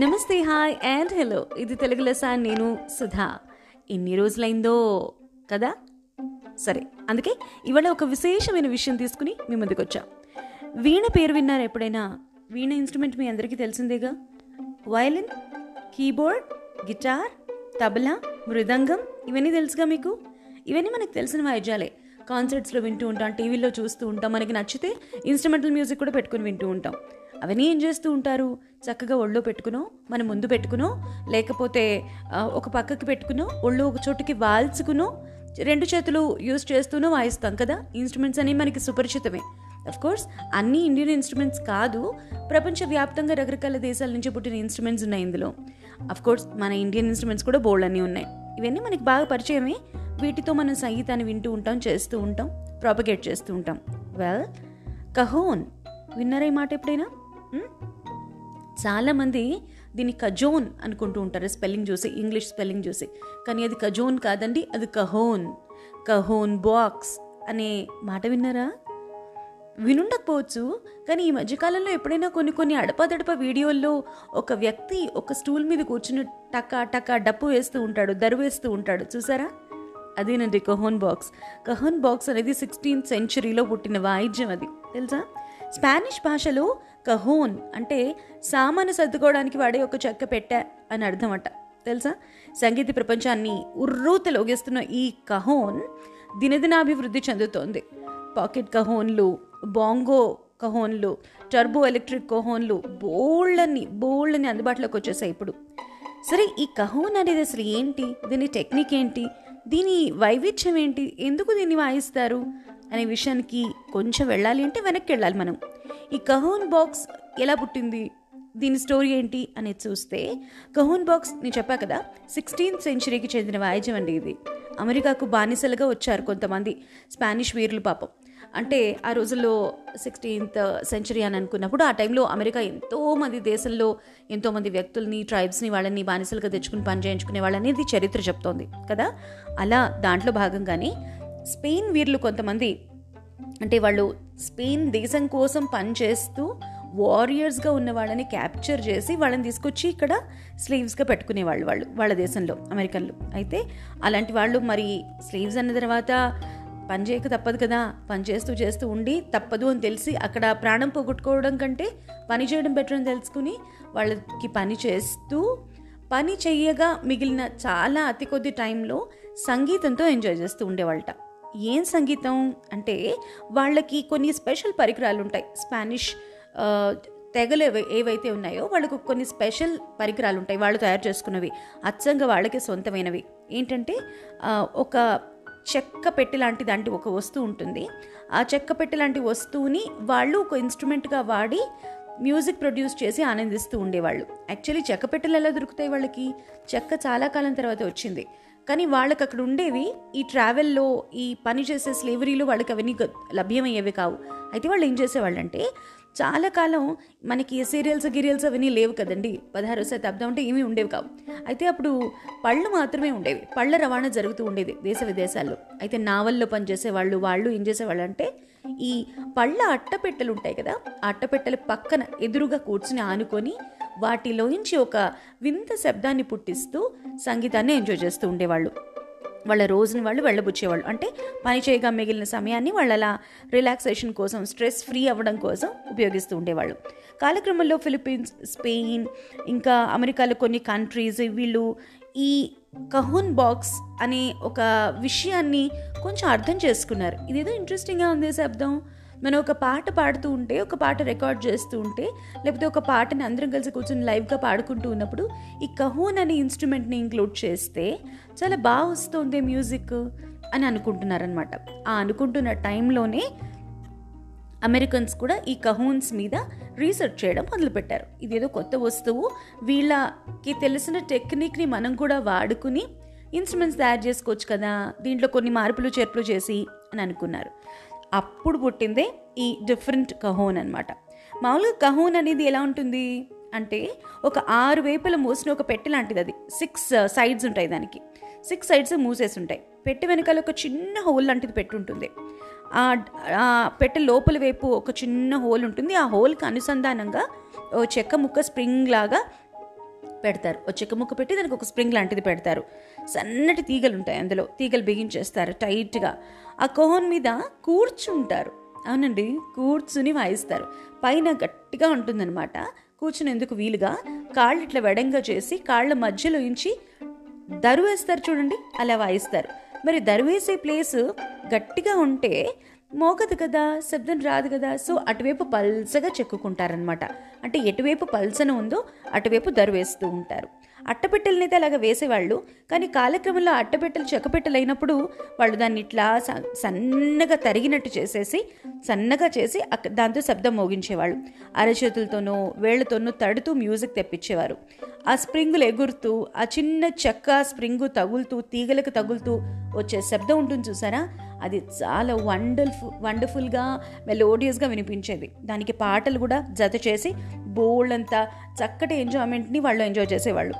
నమస్తే hi and hello. ఇది తెలుగు లెస నేను సుధా. ఎన్ని రోజులైందో కదా? సరే అందుకే ఇవాళ ఒక విశేషమైన విషయం తీసుకుని మీ ముందుకు వచ్చా. వీణ పేరు విన్నారు ఎప్పుడైనా? వీణ ఇన్స్ట్రుమెంట్ మీ అందరికీ తెలిసిందేగా? Violin keyboard guitar tabla mridangam ఇవన్నీ తెలుసుగా మీకు? ఇవన్నీ మనకు తెలిసిన వాయిద్యాలే. కాన్సర్ట్స్లో వింటూ ఉంటాం టీవీలో చూస్తూ ఉంటాం. మనకి నచ్చితే ఇన్స్ట్రుమెంటల్ మ్యూజిక్ కూడా పెట్టుకుని వింటూ ఉంటాం. అవన్నీ ఏం చేస్తూ ఉంటారు? చక్కగా ఒళ్ళో పెట్టుకునో మన ముందు పెట్టుకునో లేకపోతే ఒక పక్కకి పెట్టుకునో ఒళ్ళు ఒక చోటుకి వాల్చుకునో రెండు చేతులు యూజ్ చేస్తూనో వాయిస్తాం కదా? ఇన్స్ట్రుమెంట్స్ అనేవి మనకి సుపరిచితమే. కోర్స్ అన్ని ఇండియన్ ఇన్స్ట్రుమెంట్స్ కాదు ప్రపంచవ్యాప్తంగా రకరకాల దేశాల నుంచి పుట్టిన ఇన్స్ట్రుమెంట్స్ ఉన్నాయి ఇందులో. కోర్స్ మన ఇండియన్ ఇన్స్ట్రుమెంట్స్ కూడా బోల్డ్ అన్నీ ఉన్నాయి. ఇవన్నీ మనకి బాగా పరిచయమే. వీటితో మనం సంగీతాన్ని వింటూ ఉంటాం చేస్తూ ఉంటాం ప్రాపగేట్ చేస్తూ ఉంటాం. వెల్ కహోన్ విన్నారా ఈ మాట ఎప్పుడైనా? Hmm? చాలామంది దీన్ని కజోన్ అనుకుంటూ ఉంటారు స్పెల్లింగ్ చూసి ఇంగ్లీష్ స్పెల్లింగ్ చూసి. కానీ అది కజోన్ కాదండి అది కహోన్ కహోన్ బాక్స్ అనే మాట విన్నారా? వినుండకపోవచ్చు కానీ ఈ మధ్యకాలంలో ఎప్పుడైనా కొన్ని కొన్ని అడపాదడప వీడియోల్లో ఒక వ్యక్తి ఒక స్టూల్ మీద కూర్చుని టకా టకా డప్పు వేస్తూ ఉంటాడు దరువు వేస్తూ ఉంటాడు. చూసారా? అదేనండి కహోన్ బాక్స్. కహోన్ బాక్స్ అనేది సిక్స్టీన్త్ సెంచరీలో పుట్టిన వాయిద్యం అది. తెలుసా? స్పానిష్ భాషలో కహోన్ అంటే సామాను సర్దుకోవడానికి వాడే ఒక చెక్క పెట్ట అని అర్థం అట తెలుసా? సంగీత ప్రపంచాన్ని ఉర్రూతలోగిస్తున్న ఈ కహోన్ దినదినాభివృద్ధి చెందుతోంది. పాకెట్ కహోన్లు బాంగో కహోన్లు టర్బో ఎలక్ట్రిక్ కహోన్లు బోళ్ళని బోళ్ళని అందుబాటులోకి వచ్చేసాయి ఇప్పుడు. సరే ఈ కహోన్ అనేది అసలు ఏంటి? దీని టెక్నిక్ ఏంటి? దీని వైవిధ్యం ఏంటి? ఎందుకు దీన్ని వాయిస్తారు? అనే విషయానికి కొంచెం వెళ్ళాలి అంటే వెనక్కి వెళ్ళాలి మనం. ఈ కహోన్ బాక్స్ ఎలా పుట్టింది? దీని స్టోరీ ఏంటి? అనేది చూస్తే కహోన్ బాక్స్ నేను చెప్పా కదా సిక్స్టీన్త్ సెంచరీకి చెందిన వాయిద్యం అండి ఇది. అమెరికాకు బానిసలుగా వచ్చారు కొంతమంది స్పానిష్ వీరులు పాపం. అంటే ఆ రోజుల్లో సిక్స్టీన్త్ సెంచరీ అని అనుకున్నప్పుడు ఆ టైంలో అమెరికా ఎంతోమంది దేశంలో ఎంతోమంది వ్యక్తుల్ని ట్రైబ్స్ని వాళ్ళని బానిసలుగా తెచ్చుకుని పని చేయించుకునే వాళ్ళనేది చరిత్ర చెప్తోంది కదా? అలా దాంట్లో భాగంగానే స్పెయిన్ వీరులు కొంతమంది అంటే వాళ్ళు స్పెయిన్ దేశం కోసం పనిచేస్తూ వారియర్స్గా ఉన్న వాళ్ళని క్యాప్చర్ చేసి వాళ్ళని తీసుకొచ్చి ఇక్కడ స్లీవ్స్గా పెట్టుకునేవాళ్ళు వాళ్ళు వాళ్ళ దేశంలో అమెరికన్లు. అయితే అలాంటి వాళ్ళు మరి స్లీవ్స్ అన్న తర్వాత పని చేయక తప్పదు కదా. పని చేస్తూ చేస్తూ ఉండి తప్పదు అని తెలిసి అక్కడ ప్రాణం పోగొట్టుకోవడం కంటే పని చేయడం బెటర్ అని తెలుసుకుని వాళ్ళకి పని చేస్తూ పని చెయ్యగా మిగిలిన చాలా అతి కొద్ది టైంలో సంగీతంతో ఎంజాయ్ చేస్తూ ఉండేవాళ్ళట. ఏం సంగీతం? అంటే వాళ్ళకి కొన్ని స్పెషల్ పరికరాలు ఉంటాయి. స్పానిష్ తెగలు ఏవైతే ఉన్నాయో వాళ్ళకు కొన్ని స్పెషల్ పరికరాలు ఉంటాయి. వాళ్ళు తయారు చేసుకున్నవి. అచ్చంగా వాళ్ళకే సొంతమైనవి. ఏంటంటే ఒక చెక్క పెట్టి లాంటి దాంటి ఒక వస్తువు ఉంటుంది. ఆ చెక్క పెట్టి లాంటి వస్తువుని వాళ్ళు ఒక ఇన్స్ట్రుమెంట్గా వాడి మ్యూజిక్ ప్రొడ్యూస్ చేసి ఆనందిస్తూ ఉండేవాళ్ళు. యాక్చువల్లీ చెక్క పెట్టెలు ఎలా దొరుకుతాయి వాళ్ళకి? చెక్క చాలా కాలం తర్వాత వచ్చింది. కానీ వాళ్ళకి అక్కడ ఉండేవి ఈ ట్రావెల్లో ఈ పని చేసే స్లేవరీలో వాళ్ళకి అవన్నీ లభ్యమయ్యేవి కావు. అయితే వాళ్ళు ఏం చేసేవాళ్ళంటే చాలా కాలం మనకి సీరియల్స్ గిరియల్స్ అవన్నీ లేవు కదండి. పదహారో శతాబ్దం అంటే ఏమీ ఉండేవి కావు. అయితే అప్పుడు పళ్ళు మాత్రమే ఉండేవి. పళ్ళ రవాణా జరుగుతూ ఉండేది దేశ విదేశాల్లో. అయితే నావల్లో పనిచేసే వాళ్ళు వాళ్ళు ఏం చేసేవాళ్ళు అంటే ఈ పళ్ళ అట్టపెట్టెలు ఉంటాయి కదా ఆ అట్టపెట్టెల పక్కన ఎదురుగా కూర్చుని ఆనుకొని వాటిలోంచి ఒక వింత శబ్దాన్ని పుట్టిస్తూ సంగీతాన్ని ఎంజాయ్ చేస్తూ ఉండేవాళ్ళు. వాళ్ళ రోజుని వాళ్ళు వెళ్ళబుచ్చేవాళ్ళు. అంటే పని చేయగా మిగిలిన సమయాన్ని వాళ్ళు అలా రిలాక్సేషన్ కోసం స్ట్రెస్ ఫ్రీ అవ్వడం కోసం ఉపయోగిస్తూ ఉండేవాళ్ళు. కాలక్రమంలో ఫిలిప్పీన్స్ స్పెయిన్ ఇంకా అమెరికాలో కొన్ని కంట్రీస్ వీళ్ళు ఈ కహూన్ బాక్స్ అనే ఒక విషయాన్ని కొంచెం అర్థం చేసుకున్నారు. ఇదేదో ఇంట్రెస్టింగ్గా ఉంది శబ్దం. మనం ఒక పాట పాడుతూ ఉంటే ఒక పాట రికార్డ్ చేస్తూ ఉంటే లేకపోతే ఒక పాటని అందరం కలిసి కూర్చొని లైవ్గా పాడుకుంటూ ఉన్నప్పుడు ఈ కహూన్ అనే ఇన్స్ట్రుమెంట్ని ఇంక్లూడ్ చేస్తే చాలా బాగా వస్తుంది మ్యూజిక్ అని అనుకుంటున్నారనమాట ఆ అనుకుంటున్న టైంలోనే అమెరికన్స్ కూడా ఈ కహూన్స్ మీద రీసెర్చ్ చేయడం మొదలుపెట్టారు. ఇదేదో కొత్త వస్తువు. వీళ్ళకి తెలిసిన టెక్నిక్ని మనం కూడా వాడుకుని ఇన్స్ట్రుమెంట్స్ తయారు చేసుకోవచ్చు కదా దీంట్లో కొన్ని మార్పులు చేర్పులు చేసి అని అనుకున్నారు. అప్పుడు పుట్టిందే ఈ డిఫరెంట్ కహోన్ అనమాట మామూలుగా కహోన్ అనేది ఎలా ఉంటుంది? అంటే ఒక ఆరు వేపుల మూసిన ఒక పెట్టె లాంటిది అది. సిక్స్ సైడ్స్ uh, ఉంటాయి దానికి. సిక్స్ సైడ్స్ మూసేసి ఉంటాయి. పెట్టె వెనకాల ఒక చిన్న హోల్ లాంటిది పెట్టి ఉంటుంది. ఆ ఆ పెట్టె లోపల వైపు ఒక చిన్న హోల్ ఉంటుంది. ఆ హోల్కి అనుసంధానంగా ఓ చెక్క ముక్క స్ప్రింగ్ లాగా పెడతారు. ఒక చెక్క ముక్క పెట్టి దానికి ఒక స్ప్రింగ్ లాంటిది పెడతారు. సన్నటి తీగలు ఉంటాయి అందులో. తీగలు బిగించేస్తారు టైట్గా. ఆ కోహన్ మీద కూర్చుంటారు. అవునండి కూర్చుని వాయిస్తారు. పైన గట్టిగా ఉంటుందన్నమాట. కూర్చునేందుకు వీలుగా? కాళ్ళు ఇట్లా వెడంగా చేసి కాళ్ళ మధ్యలో ఇంచి దరువేస్తారు చూడండి అలా వాయిస్తారు. మరి దరువేసే ప్లేస్ గట్టిగా ఉంటే మోగదు కదా శబ్దం రాదు కదా సో అటువైపు పల్సగా చెక్కుకుంటారనమాట అంటే ఎటువైపు పల్సన ఉందో అటువైపు దరువేస్తూ ఉంటారు. అట్టపెట్టెలని అయితే అలాగ వేసేవాళ్ళు. కానీ కాలక్రమంలో అట్టపెట్టెలు చెక్కపెట్టెలు అయినప్పుడు వాళ్ళు దాన్ని ఇట్లా సన్నగా తరిగినట్టు చేసేసి సన్నగా చేసి అక్క- దాంతో శబ్దం మోగించేవాళ్ళు. అరచేతులతోనూ వేళ్ళతోనూ తడుతూ మ్యూజిక్ తెప్పించేవారు. ఆ స్ప్రింగులు ఎగురుతూ ఆ చిన్న చెక్క స్ప్రింగు తగులుతూ తీగలకు తగులుతూ వచ్చే శబ్దం ఉంటుంది చూసారా? అది చాలా వండర్ఫుల్ వండర్ఫుల్గా మెలోడియస్గా వినిపించేది. దానికి పాటలు కూడా జత చేసి బోల్డ్ చక్కటి ఎంజాయ్మెంట్ని వాళ్ళు ఎంజాయ్ చేసేవాళ్ళు.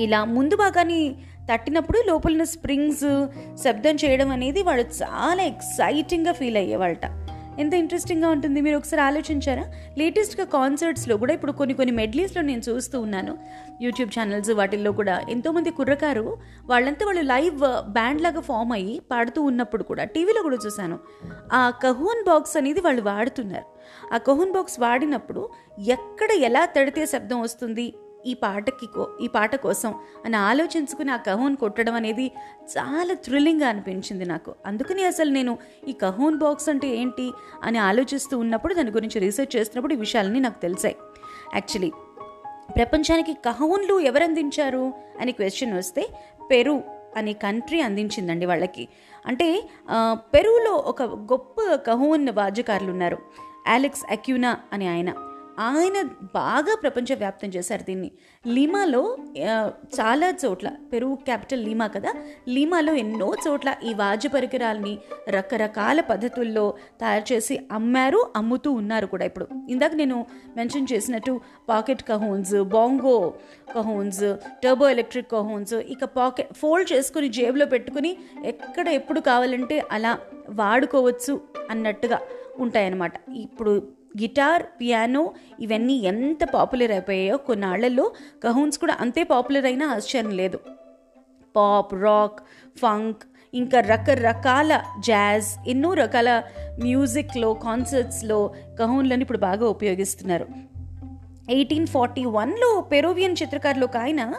ఇలా ముందు భాగాన్ని తట్టినప్పుడు లోపల స్ప్రింగ్స్ శబ్దం చేయడం అనేది వాళ్ళు చాలా ఎక్సైటింగ్గా ఫీల్ అయ్యేవాళ్ళట. ఎంత ఇంట్రెస్టింగ్గా ఉంటుంది మీరు ఒకసారి ఆలోచించారా? లేటెస్ట్గా కాన్సర్ట్స్లో కూడా ఇప్పుడు కొన్ని కొన్ని మెడ్లీస్లో నేను చూస్తూ ఉన్నాను. యూట్యూబ్ ఛానల్స్ వాటిల్లో కూడా ఎంతోమంది కుర్రకారు వాళ్ళంతా వాళ్ళు లైవ్ బ్యాండ్ లాగా ఫామ్ అయ్యి పాడుతూ ఉన్నప్పుడు కూడా టీవీలో కూడా చూశాను. ఆ కహూన్ బాక్స్ అనేది వాళ్ళు వాడుతున్నారు. ఆ కహోన్ బాక్స్ వాడినప్పుడు ఎక్కడ ఎలా తడితే శబ్దం వస్తుంది ఈ పాటకి కో ఈ పాట కోసం అని ఆలోచించుకుని ఆ కహోన్ కొట్టడం అనేది చాలా థ్రిల్లింగ్గా అనిపించింది నాకు. అందుకని అసలు నేను ఈ కహోన్ బాక్స్ అంటే ఏంటి అని ఆలోచిస్తూ ఉన్నప్పుడు దాని గురించి రీసెర్చ్ చేస్తున్నప్పుడు ఈ విషయాలన్నీ నాకు తెలిసాయి. యాక్చువల్లీ ప్రపంచానికి కహోన్లు ఎవరు అందించారు అని క్వశ్చన్ వస్తే పెరు అనే కంట్రీ అందించిందండి వాళ్ళకి. అంటే పెరువులో పెరులో ఒక గొప్ప కహోన్ వాద్యకారులు ఉన్నారు. అలెక్స్ అక్యూనా అని ఆయన. ఆయన బాగా ప్రపంచవ్యాప్తం చేశారు దీన్ని. లీమాలో చాలా చోట్ల పెరుగు క్యాపిటల్ లీమా కదా లీమాలో ఎన్నో చోట్ల ఈ వాద్య పరికరాల్ని రకరకాల పద్ధతుల్లో తయారు చేసి అమ్మారు అమ్ముతూ ఉన్నారు కూడా ఇప్పుడు. ఇందాక నేను మెన్షన్ చేసినట్టు pocket cajons bongo cajons turbo electric cajons ఇక పాకెట్ ఫోల్డ్ చేసుకుని జేబులో పెట్టుకుని ఎక్కడ ఎప్పుడు కావాలంటే అలా వాడుకోవచ్చు అన్నట్టుగా ఉంటాయన్నమాట. ఇప్పుడు గిటార్ పియానో ఇవన్నీ ఎంత పాపులర్ అయిపోయాయో కొన్నాళ్ళలో కహూన్స్ కూడా అంతే పాపులర్ అయినా ఆశ్చర్యం లేదు. పాప్ రాక్ ఫంక్ ఇంకా రకరకాల జాజ్ ఎన్నో రకాల మ్యూజిక్లో కాన్సర్ట్స్లో కహూన్లను ఇప్పుడు బాగా ఉపయోగిస్తున్నారు. ఎయిటీన్ ఫార్టీ వన్లో పెరోవియన్ చిత్రకారులు ఒక ఆయన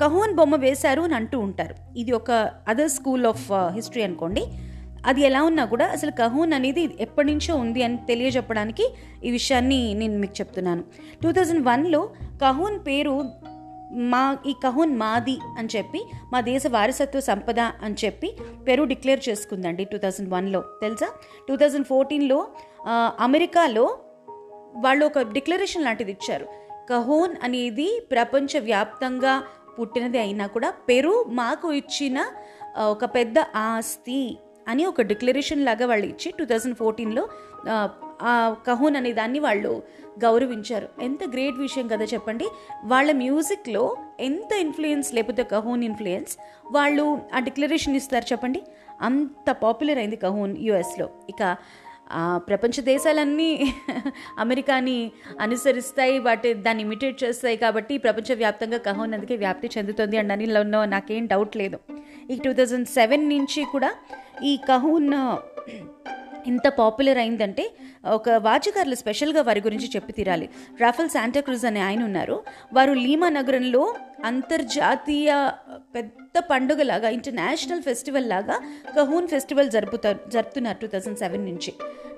కహోన్ బొమ్మ వేశారు అని అంటూ ఉంటారు. ఇది ఒక అదర్ స్కూల్ ఆఫ్ హిస్టరీ అనుకోండి. అది ఎలా ఉన్నా కూడా అసలు కహూన్ అనేది ఎప్పటి నుంచో ఉంది అని తెలియజెప్పడానికి ఈ విషయాన్ని నేను మీకు చెప్తున్నాను. టూ థౌజండ్ వన్లో కహూన్ పేరు మా ఈ కహూన్ మాది అని చెప్పి మా దేశ వారసత్వ సంపద అని చెప్పి పెరు డిక్లేర్ చేసుకుందండి టూ థౌజండ్ వన్లో. తెలుసా? టూ థౌజండ్ ఫోర్టీన్లో అమెరికాలో వాళ్ళు ఒక డిక్లరేషన్ లాంటిది ఇచ్చారు. కహోన్ అనేది ప్రపంచవ్యాప్తంగా పుట్టినది అయినా కూడా పెరు మాకు ఇచ్చిన ఒక పెద్ద ఆస్తి. అని ఒక డిక్లరేషన్ లాగా వాళ్ళు ఇచ్చి టూ థౌజండ్ ఫోర్టీన్లో ఆ కహూన్ అనే దాన్ని వాళ్ళు గౌరవించారు. ఎంత గ్రేట్ విషయం కదా చెప్పండి. వాళ్ళ మ్యూజిక్లో ఎంత ఇన్ఫ్లుయెన్స్ లేకపోతే కహూన్ ఇన్ఫ్లుయెన్స్ వాళ్ళు ఆ డిక్లరేషన్ ఇస్తారు చెప్పండి. అంత పాపులర్ అయింది కహూన్ యుఎస్లో. ఇక ప్రపంచ దేశాలన్నీ అమెరికాని అనుసరిస్తాయి వాటి దాన్ని ఇమిటేట్ చేస్తాయి కాబట్టి ప్రపంచవ్యాప్తంగా కహోన్ అందుకే వ్యాప్తి చెందుతుంది అండ్ అని నాకేం డౌట్ లేదు. ఈ టూ థౌజండ్ సెవెన్ నుంచి కూడా ఈ కహూన్ ఇంత పాపులర్ అయిందంటే ఒక వాచకారులు స్పెషల్గా వారి గురించి చెప్పి తీరాలి. రాఫెల్ శాంటాక్రూజ్ అనే ఆయన ఉన్నారు. వారు లీమా నగరంలో అంతర్జాతీయ పెద్ద పండుగలాగా ఇంటర్నేషనల్ ఫెస్టివల్ లాగా కహూన్ ఫెస్టివల్ జరుపుతారు జరుపుతున్నారు టూ థౌజండ్ సెవెన్ నుంచి.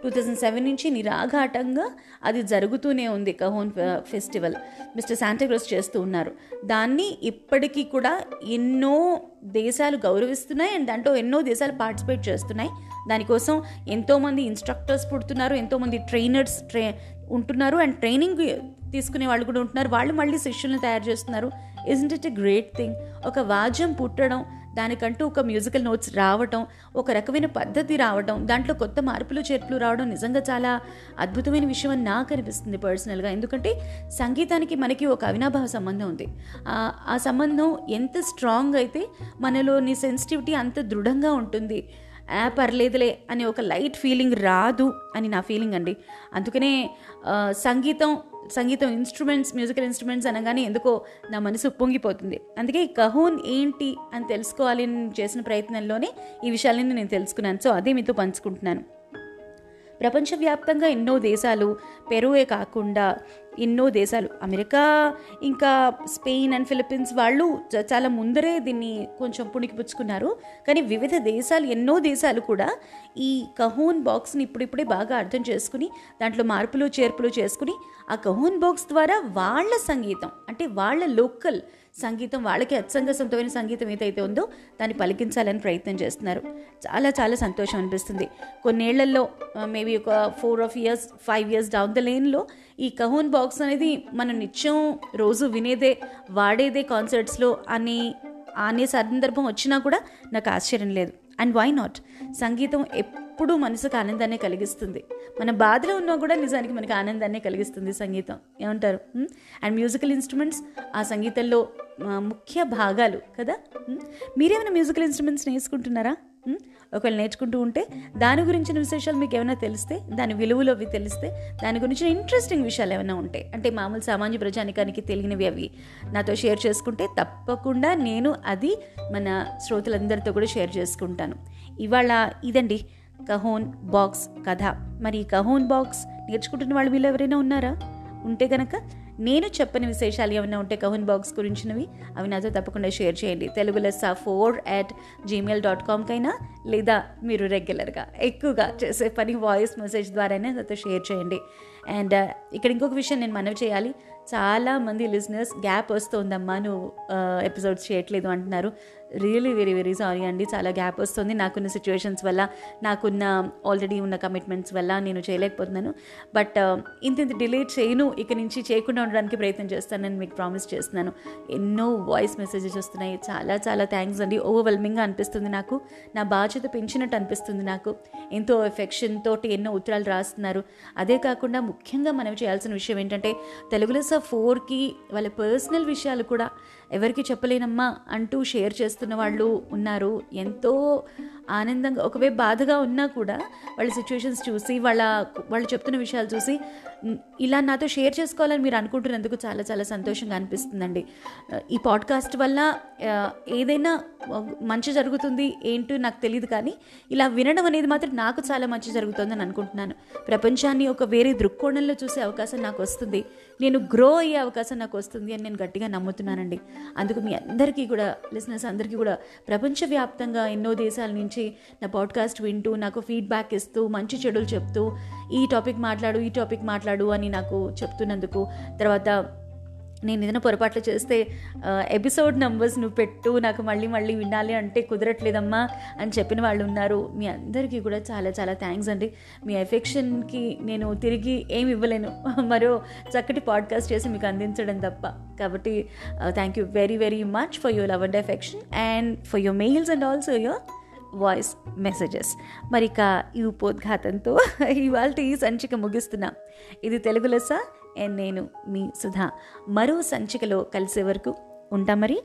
టూ థౌజండ్ సెవెన్ నుంచి నిరాఘాటంగా అది జరుగుతూనే ఉంది కహోన్ ఫెస్టివల్ మిస్టర్ శాంటాక్రోస్ చేస్తూ ఉన్నారు. దాన్ని ఇప్పటికీ కూడా ఎన్నో దేశాలు గౌరవిస్తున్నాయి అండ్ దాంట్లో ఎన్నో దేశాలు పార్టిసిపేట్ చేస్తున్నాయి. దానికోసం ఎంతోమంది ఇన్స్ట్రక్టర్స్ పుడుతున్నారు ఎంతోమంది ట్రైనర్స్ ట్రై ఉంటున్నారు అండ్ ట్రైనింగ్ తీసుకునే వాళ్ళు కూడా ఉంటున్నారు. వాళ్ళు మళ్ళీ శిష్యులను తయారు చేస్తున్నారు. Isn't it a great thing ఒక వాద్యం పుట్టడం దానికంటూ ఒక మ్యూజికల్ నోట్స్ రావటం ఒక రకమైన పద్ధతి రావటం దాంట్లో కొత్త మార్పులు చేర్పులు రావడం నిజంగా చాలా అద్భుతమైన విషయం అని నాకు అనిపిస్తుంది పర్సనల్గా ఎందుకంటే సంగీతానికి మనకి ఒక అవినాభావ సంబంధం ఉంది. ఆ- ఆ సంబంధం ఎంత స్ట్రాంగ్ అయితే మనలోని సెన్సిటివిటీ అంత దృఢంగా ఉంటుంది. ఆ పర్లేదులే అని ఒక లైట్ ఫీలింగ్ రాదు అని నా ఫీలింగ్ అండి. అందుకనే సంగీతం సంగీతం ఇన్స్ట్రుమెంట్స్ మ్యూజికల్ ఇన్స్ట్రుమెంట్స్ అనగానే ఎందుకో నా మనసు ఉప్పొంగిపోతుంది అందుకే ఈ కహూన్ ఏంటి అని తెలుసుకోవాలి అని చేసిన ప్రయత్నంలోనే ఈ విషయాలన్నీ నేను తెలుసుకున్నాను. సో అదే మీతో పంచుకుంటున్నాను. ప్రపంచవ్యాప్తంగా ఎన్నో దేశాలు పెరువే కాకుండా ఎన్నో దేశాలు. అమెరికా ఇంకా స్పెయిన్ అండ్ ఫిలిప్పీన్స్ వాళ్ళు చాలా ముందరే దీన్ని కొంచెం పుణికిపుచ్చుకున్నారు. కానీ వివిధ దేశాలు ఎన్నో దేశాలు కూడా ఈ కహోన్ బాక్స్ని ఇప్పుడిప్పుడే బాగా అర్థం చేసుకుని దాంట్లో మార్పులు చేర్పులు చేసుకుని ఆ కహోన్ బాక్స్ ద్వారా వాళ్ళ సంగీతం అంటే వాళ్ళ లోకల్ సంగీతం వాళ్ళకి అత్సంగ సొంతమైన సంగీతం ఏదైతే ఉందో దాన్ని పలికించాలని ప్రయత్నం చేస్తున్నారు. చాలా చాలా సంతోషం అనిపిస్తుంది. కొన్నేళ్ళలో మేబీ ఒక four of years five years down the లేన్లో ఈ కహోన్ బాక్స్ అనేది మనం నిత్యం రోజు వినేదే వాడేదే కాన్సర్ట్స్లో అని అనే సందర్భం వచ్చినా కూడా నాకు ఆశ్చర్యం లేదు. అండ్ వై నాట్ సంగీతం ఎప్పుడూ మనసుకు ఆనందాన్ని కలిగిస్తుంది. మన బాధలో ఉన్నా కూడా నిజానికి మనకు ఆనందాన్ని కలిగిస్తుంది సంగీతం. ఏమంటారు? అండ్ మ్యూజికల్ ఇన్స్ట్రుమెంట్స్ ఆ సంగీతంలో ముఖ్య భాగాలు కదా? మీరేమైనా మ్యూజికల్ ఇన్స్ట్రుమెంట్స్ నేర్చుకుంటున్నారా? ఒకవేళ నేర్చుకుంటూ ఉంటే దాని గురించిన విశేషాలు మీకు ఏమైనా తెలిస్తే దాని విలువలు అవి తెలిస్తే దాని గురించిన ఇంట్రెస్టింగ్ విషయాలు ఏమైనా ఉంటాయి అంటే మామూలు సామాన్య ప్రజానికానికి తెలియనివి అవి నాతో షేర్ చేసుకుంటే తప్పకుండా నేను అది మన శ్రోతలందరితో కూడా షేర్ చేసుకుంటాను. ఇవాళ ఇదండి కహోన్ బాక్స్ కథ. మరి కహోన్ బాక్స్ నేర్చుకుంటున్న వాళ్ళు వీళ్ళు ఎవరైనా ఉన్నారా? ఉంటే కనుక నేను చెప్పని విశేషాలు ఏమైనా ఉంటే కహున్ బాక్స్ గురించినవి అవి నాతో తప్పకుండా షేర్ చేయండి. తెలుగు లెస్సా ఫోర్ అట్ జీమెయిల్ డాట్ కామ్కైనా లేదా మీరు రెగ్యులర్గా ఎక్కువగా చేసే పని వాయిస్ మెసేజ్ ద్వారానే నాతో షేర్ చేయండి. అండ్ uh, ఇక్కడ ఇంకొక విషయం నేను మనవి చేయాలి. చాలా మంది లిజినర్స్ గ్యాప్ వస్తుందమ్మా నువ్వు uh, ఎపిసోడ్స్ చేయట్లేదు అంటున్నారు. రియలీ వెరీ వెరీ సారీ అండి. చాలా గ్యాప్ వస్తుంది నాకున్న సిచ్యువేషన్స్ వల్ల నాకున్న ఆల్రెడీ ఉన్న కమిట్మెంట్స్ వల్ల నేను చేయలేకపోతున్నాను. బట్ uh, ఇంత ఇంత డిలే చేయను ఇక నుంచి చేయకుండా ఉండడానికి ప్రయత్నం చేస్తానని మీకు ప్రామిస్ చేస్తున్నాను. ఎన్నో వాయిస్ మెసేజెస్ వస్తున్నాయి. చాలా చాలా థ్యాంక్స్ అండి. ఓవర్వెల్మింగ్గా అనిపిస్తుంది నాకు. నా బాధ్యత పెంచినట్టు అనిపిస్తుంది నాకు. ఎంతో ఎఫెక్షన్ తోటి ఎన్నో ఉత్తరాలు రాస్తున్నారు. అదే కాకుండా ముఖ్యంగా మనం చేయాల్సిన విషయం ఏంటంటే తెలుగులో సార్ ఫోర్కి వాళ్ళ పర్సనల్ విషయాలు కూడా ఎవరికి చెప్పలేనమ్మా అంటూ షేర్ చేస్తున్న వాళ్ళు ఉన్నారు. ఎంతో ఆనందంగా ఒకవేళ బాధగా ఉన్నా కూడా వాళ్ళ సిచ్యువేషన్స్ చూసి వాళ్ళ వాళ్ళు చెప్తున్న విషయాలు చూసి ఇలా నాతో షేర్ చేసుకోవాలని మీరు అనుకుంటున్నందుకు చాలా చాలా సంతోషంగా అనిపిస్తుందండి. ఈ పాడ్కాస్ట్ వల్ల ఏదైనా మంచి జరుగుతుంది ఏంటో నాకు తెలియదు కానీ ఇలా వినడం అనేది మాత్రం నాకు చాలా మంచి జరుగుతుందని అనుకుంటున్నాను. ప్రపంచాన్ని ఒక వేరే దృక్కోణంలో చూసే అవకాశం నాకు వస్తుంది. నేను గ్రో అయ్యే అవకాశం నాకు వస్తుంది అని నేను గట్టిగా నమ్ముతున్నానండి. అందుకు మీ అందరికీ కూడా లిసినర్స్ అందరికీ కూడా ప్రపంచవ్యాప్తంగా ఎన్నో దేశాల నుంచి నా పాడ్కాస్ట్ వింటూ నాకు ఫీడ్బ్యాక్ ఇస్తూ మంచి చెడులు చెప్తూ ఈ టాపిక్ మాట్లాడు ఈ టాపిక్ మాట్లాడు అని నాకు చెప్తున్నందుకు తర్వాత నేను ఏదైనా పొరపాట్లు చేస్తే ఎపిసోడ్ నెంబర్స్ నువ్వు పెట్టు నాకు మళ్ళీ మళ్ళీ వినాలి అంటే కుదరట్లేదమ్మా అని చెప్పిన వాళ్ళు ఉన్నారు. మీ అందరికీ కూడా చాలా చాలా థ్యాంక్స్ అండి. మీ ఎఫెక్షన్కి నేను తిరిగి ఏమి ఇవ్వలేను. మరో చక్కటి పాడ్కాస్ట్ చేసి మీకు అందించడం తప్ప. కాబట్టి thank you very very much for your love and affection and for your mails and also your voice messages మరి ఇక ఈ ఉపోద్ఘాతంతో ఇవాళ ఈ సంచిక ముగిస్తున్నా. ఇది తెలుగు లెస్స నేను మీ సుధా. మరో సంచికలో కలిసే వరకు ఉంటా మరి?